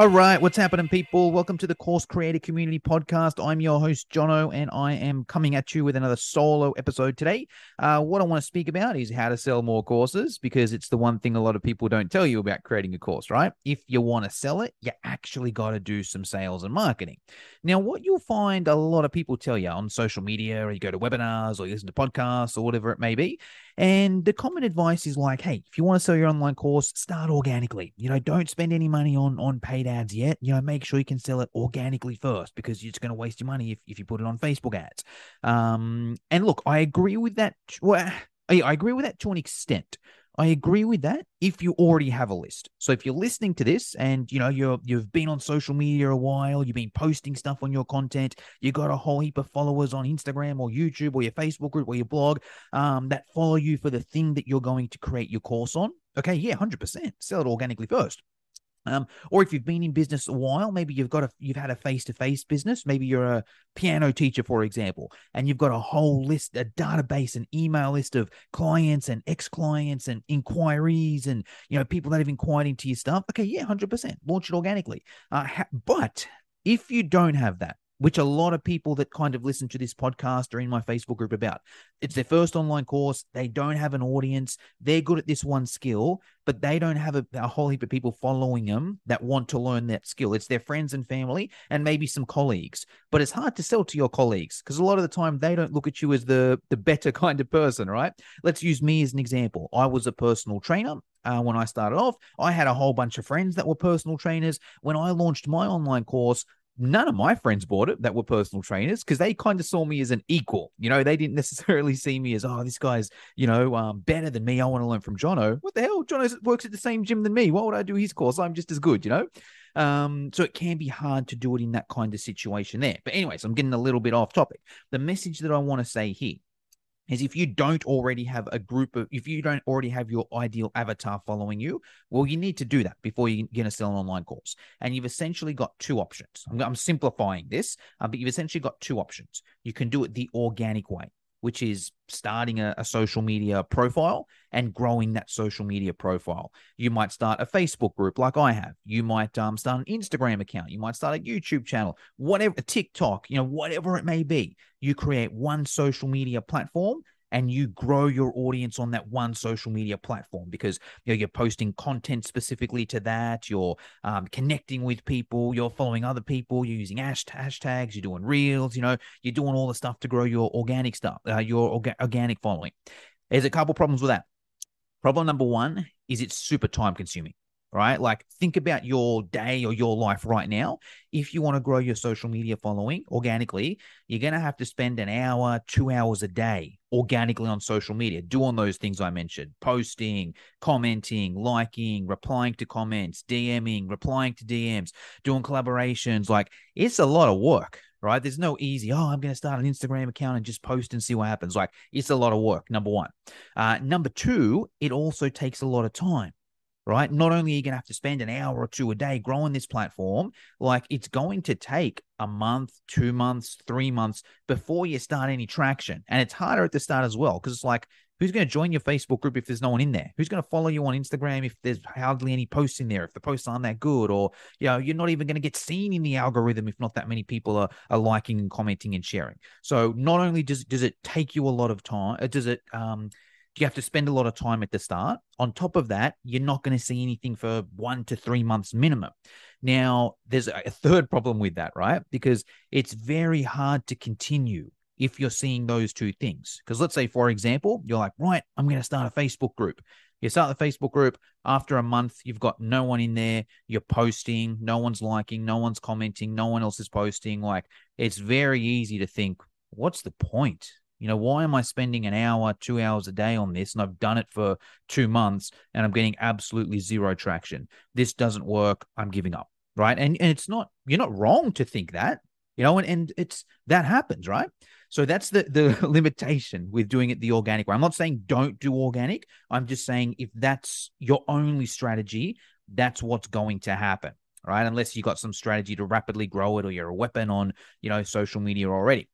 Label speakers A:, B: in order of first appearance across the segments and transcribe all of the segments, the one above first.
A: All right, what's happening, people? Welcome to the Course Creator Community Podcast. I'm your host, Jono, and I am coming at you with another solo episode today. Uh, what I want to speak about is how to sell more courses because it's the one thing a lot of people don't tell you about creating a course, right? If you want to sell it, you actually got to do some sales and marketing. Now, what you'll find a lot of people tell you on social media, or you go to webinars, or you listen to podcasts, or whatever it may be, and the common advice is like, hey, if you want to sell your online course, start organically. You know, don't spend any money on on paid ads yet. You know, make sure you can sell it organically first because you're just going to waste your money if, if you put it on Facebook ads. Um, and look, I agree with that. Well, I agree with that to an extent. I agree with that if you already have a list. So if you're listening to this and you know you're you've been on social media a while, you've been posting stuff on your content, you got a whole heap of followers on Instagram or YouTube or your Facebook group or your blog um, that follow you for the thing that you're going to create your course on. Okay, yeah, hundred percent. Sell it organically first. Um, or if you've been in business a while, maybe you've got a you've had a face to face business. Maybe you're a piano teacher, for example, and you've got a whole list, a database, an email list of clients and ex clients and inquiries, and you know people that have inquired into your stuff. Okay, yeah, hundred percent, launch it organically. Uh, ha- but if you don't have that, which a lot of people that kind of listen to this podcast are in my Facebook group about. It's their first online course. They don't have an audience. They're good at this one skill, but they don't have a, a, whole heap of people following them that want to learn that skill. It's their friends and family and maybe some colleagues. But it's hard to sell to your colleagues because a lot of the time they don't look at you as the, the better kind of person, right? Let's use me as an example. I was a personal trainer. Uh, when I started off, I had a whole bunch of friends that were personal trainers. When I launched my online course, none of my friends bought it that were personal trainers because they kind of saw me as an equal. You know, they didn't necessarily see me as, oh, this guy's, you know, um, better than me. I want to learn from Jono. What the hell? Jono works at the same gym than me. Why would I do his course? I'm just as good, you know? Um, so it can be hard to do it in that kind of situation there. But, anyways, I'm getting a little bit off topic. The message that I want to say here is if you don't already have a group of if you don't already have your ideal avatar following you well you need to do that before you're going to sell an online course. And you've essentially got two options. I'm, I'm simplifying this uh, but you've essentially got two options. You can do it the organic way which is starting a, a, social media profile and growing that social media profile. You might start a Facebook group like I have. You might um, start an Instagram account. You might start a YouTube channel, whatever, a TikTok, you know, whatever it may be. You create one social media platform and you grow your audience on that one social media platform because you know you're posting content specifically to that you're um, connecting with people you're following other people you're using hashtags you're doing reels you know you're doing all the stuff to grow your organic stuff uh, your orga- organic following. There's a couple problems with that. Problem number one is it's super time consuming right? Like think about your day or your life right now. If you want to grow your social media following organically, you're going to have to spend an hour, two hours a day organically on social media, doing those things I mentioned posting, commenting, liking, replying to comments, DMing, replying to DMs, doing collaborations. Like it's a lot of work. Right. There's no easy, oh, I'm going to start an Instagram account and just post and see what happens. Like, it's a lot of work, number one. Uh, number two, it also takes a lot of time right? Not only are you going to have to spend an hour or two a day growing this platform, like it's going to take a month, two months, three months before you start any traction. And it's harder at the start as well because it's like, who's going to join your Facebook group if there's no one in there? Who's going to follow you on Instagram if there's hardly any posts in there, if the posts aren't that good, or you know, you're not even going to get seen in the algorithm if not that many people are, are liking and commenting and sharing. So not only does does it take you a lot of time, uh, does it um you have to spend a lot of time at the start. On top of that, you're not going to see anything for one to three months minimum. Now, there's a third problem with that, right? Because it's very hard to continue if you're seeing those two things. Because let's say, for example, you're like, right, I'm going to start a Facebook group. You start the Facebook group. After a month, you've got no one in there. You're posting. No one's liking. No one's commenting. No one else is posting. Like, it's very easy to think, what's the point? You know, why am I spending an hour, two hours a day on this? And I've done it for two months and I'm getting absolutely zero traction. This doesn't work. I'm giving up. Right. And, and it's not, you're not wrong to think that. you know, and, and it's that happens, right? So that's the the limitation with doing it the organic way. I'm not saying don't do organic. I'm just saying if that's your only strategy, that's what's going to happen, right? Unless you've got some strategy to rapidly grow it or you're a weapon on, you know, social media already.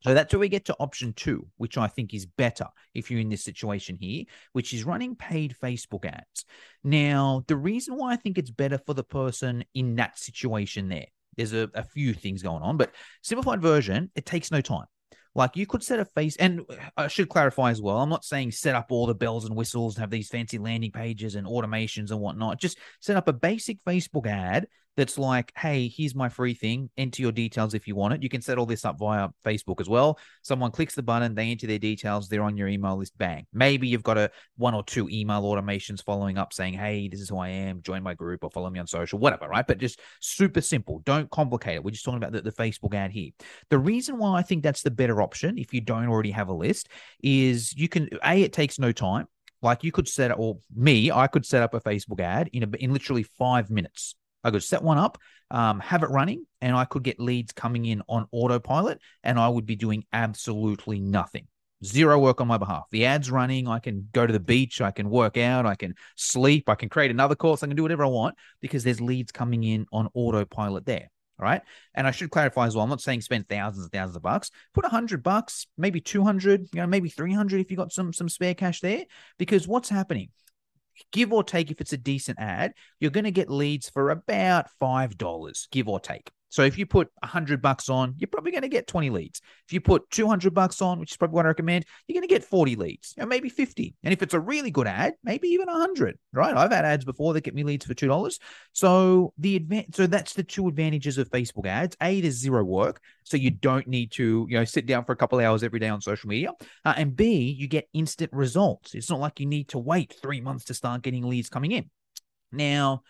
A: So that's where we get to option two, which I think is better if you're in this situation here, which is running paid Facebook ads. Now, the reason why I think it's better for the person in that situation there, there's a, a few things going on, but simplified version, it takes no time. Like you could set a face, and I should clarify as well. I'm not saying set up all the bells and whistles and have these fancy landing pages and automations and whatnot. Just set up a basic Facebook ad that's like, hey, here's my free thing. Enter your details if you want it. You can set all this up via Facebook as well. Someone clicks the button, they enter their details, they're on your email list. Bang. Maybe you've got a one or two email automations following up saying, hey, this is who I am. Join my group or follow me on social, whatever, right? But just super simple. Don't complicate it. We're just talking about the, the Facebook ad here. The reason why I think that's the better option, if you don't already have a list, is you can a it takes no time. Like you could set up, or me, I could set up a Facebook ad in a, in literally five minutes. I could set one up, um, have it running, and I could get leads coming in on autopilot, and I would be doing absolutely nothing. Zero work on my behalf. The ad's running. I can go to the beach. I can work out. I can sleep. I can create another course. I can do whatever I want because there's leads coming in on autopilot there. All right. And I should clarify as well. I'm not saying spend thousands and thousands of bucks. Put a hundred bucks, maybe 200, you know, maybe 300 if you got some, some spare cash there, because what's happening? Give or take, if it's a decent ad, you're going to get leads for about $5, give or take. So if you put 100 bucks on, you're probably going to get 20 leads. If you put 200 bucks on, which is probably what I recommend, you're going to get 40 leads, know, maybe 50. And if it's a really good ad, maybe even 100, right? I've had ads before that get me leads for $2. So the advan- so that's the two advantages of Facebook ads. A, there's zero work, so you don't need to, you know, sit down for a couple hours every day on social media. Uh, and B, you get instant results. It's not like you need to wait 3 months to start getting leads coming in. Now,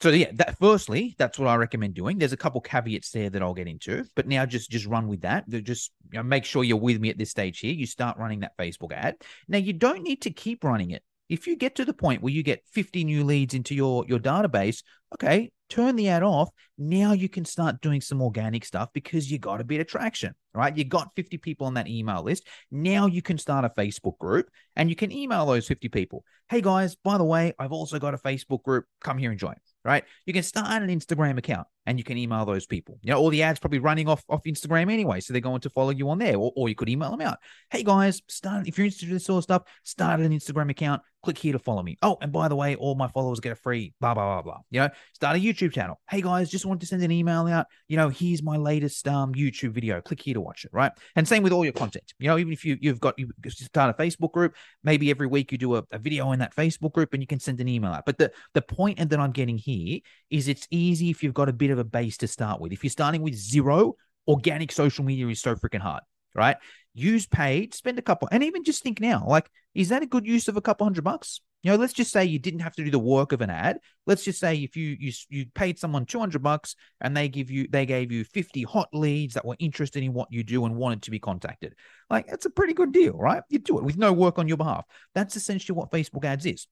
A: so yeah, that firstly, that's what I recommend doing. There's a couple caveats there that I'll get into, but now just just run with that. Just you know, make sure you're with me at this stage here. You start running that Facebook ad. Now you don't need to keep running it. If you get to the point where you get 50 new leads into your your database, okay, turn the ad off. Now you can start doing some organic stuff because you got a bit of traction, right? You got 50 people on that email list. Now you can start a Facebook group and you can email those 50 people. Hey guys, by the way, I've also got a Facebook group. Come here and join right? You can start an Instagram account and you can email those people. You know, all the ads probably running off, off Instagram anyway. So they're going to follow you on there, or, or you could email them out. Hey guys, start if you're interested in this sort of stuff, start an Instagram account, click here to follow me. Oh, and by the way, all my followers get a free blah blah blah blah. You know, start a YouTube channel. Hey guys, just wanted to send an email out. You know, here's my latest um YouTube video. Click here to watch it, right? And same with all your content. You know, even if you you've got you start a Facebook group, maybe every week you do a, a video in that Facebook group and you can send an email out. But the the point that I'm getting here is it's easy if you've got a bit of a base to start with. If you're starting with zero, organic social media is so freaking hard, right? Use paid, spend a couple, and even just think now, like, is that a good use of a couple hundred bucks? You know, let's just say you didn't have to do the work of an ad. Let's just say if you you you paid someone 200 bucks and they give you they gave you 50 hot leads that were interested in what you do and wanted to be contacted. Like that's a pretty good deal, right? You do it with no work on your behalf. That's essentially what Facebook ads is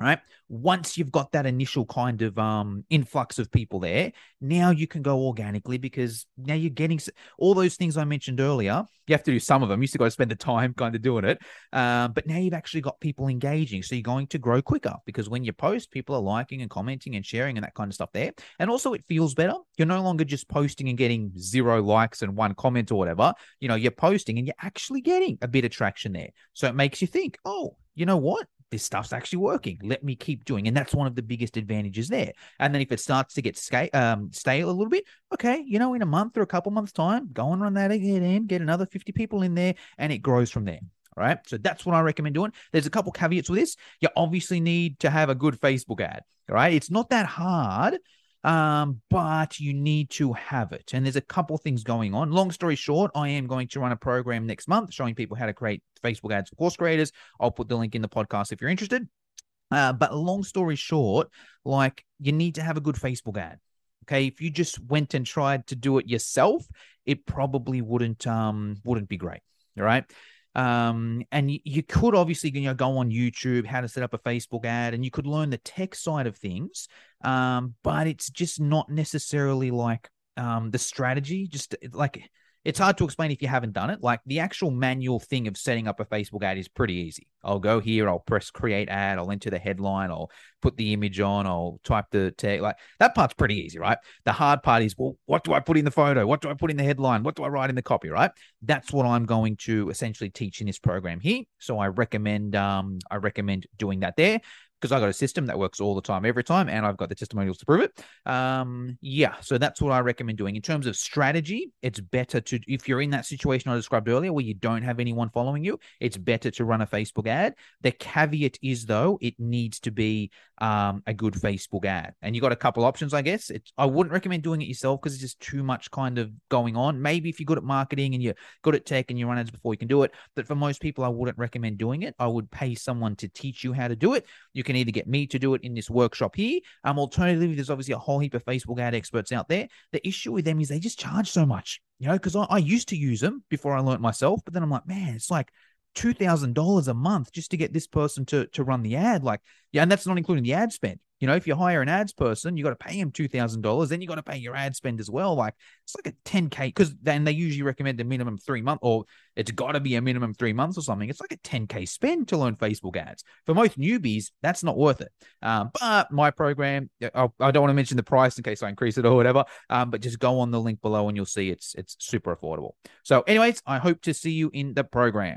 A: right? Once you've got that initial kind of um influx of people there now you can go organically because now you're getting all those things i mentioned earlier you have to do some of them. You still got to spend the time kind of doing it. Um, but now you've actually got people engaging so you're going to grow quicker because when you post people are liking and commenting and sharing and that kind of stuff there. And also it feels better. You're no longer just posting and getting zero likes and one comment or whatever. You know you're posting and you're actually getting a bit of traction there. So it makes you think oh you know what this stuff's actually working. Let me keep doing. And that's one of the biggest advantages there. And then if it starts to get scale, um, stale a little bit, okay, you know, in a month or a couple months' time, go and run that again, get another 50 people in there, and it grows from there. All right. So that's what I recommend doing. There's a couple caveats with this. You obviously need to have a good Facebook ad. All right. It's not that hard um, but you need to have it. And there's a couple things going on. Long story short, I am going to run a program next month showing people how to create Facebook ads for course creators. I'll put the link in the podcast if you're interested. Uh, but long story short, like you need to have a good Facebook ad. Okay, if you just went and tried to do it yourself, it probably wouldn't um wouldn't be great. All right. Um, and you, could obviously you know go on YouTube how to set up a Facebook ad, and you could learn the tech side of things. Um, but it's just not necessarily like um, the strategy, just like it's hard to explain if you haven't done it. Like the actual manual thing of setting up a Facebook ad is pretty easy. I'll go here, I'll press create ad, I'll enter the headline, I'll put the image on, I'll type the tag. Like that part's pretty easy, right? The hard part is, well, what do I put in the photo? What do I put in the headline? What do I write in the copy, right? That's what I'm going to essentially teach in this program here. So I recommend um I recommend doing that there because I got a system that works all the time, every time, and I've got the testimonials to prove it. Um, yeah, so that's what I recommend doing. In terms of strategy, it's better to if you're in that situation I described earlier where you don't have anyone following you, it's better to run a Facebook ad. The caveat is though, it needs to be um, a good Facebook ad, and you got a couple options, I guess. It's, I wouldn't recommend doing it yourself because it's just too much kind of going on. Maybe if you're good at marketing and you're good at tech and you run ads before you can do it, but for most people, I wouldn't recommend doing it. I would pay someone to teach you how to do it. You can either get me to do it in this workshop here. Um, alternatively, there's obviously a whole heap of Facebook ad experts out there. The issue with them is they just charge so much, you know, because I, I used to use them before I learned myself, but then I'm like, man, it's like two thousand dollars a month just to get this person to to run the ad. Like, yeah, and that's not including the ad spend. You know, if you hire an ads person, you got to pay him two thousand dollars. Then you got to pay your ad spend as well. Like it's like a ten k because then they usually recommend a minimum three month, or it's got to be a minimum three months or something. It's like a ten k spend to learn Facebook ads. For most newbies, that's not worth it. Um, but my program, I, I don't want to mention the price in case I increase it or whatever. Um, but just go on the link below and you'll see it's it's super affordable. So, anyways, I hope to see you in the program.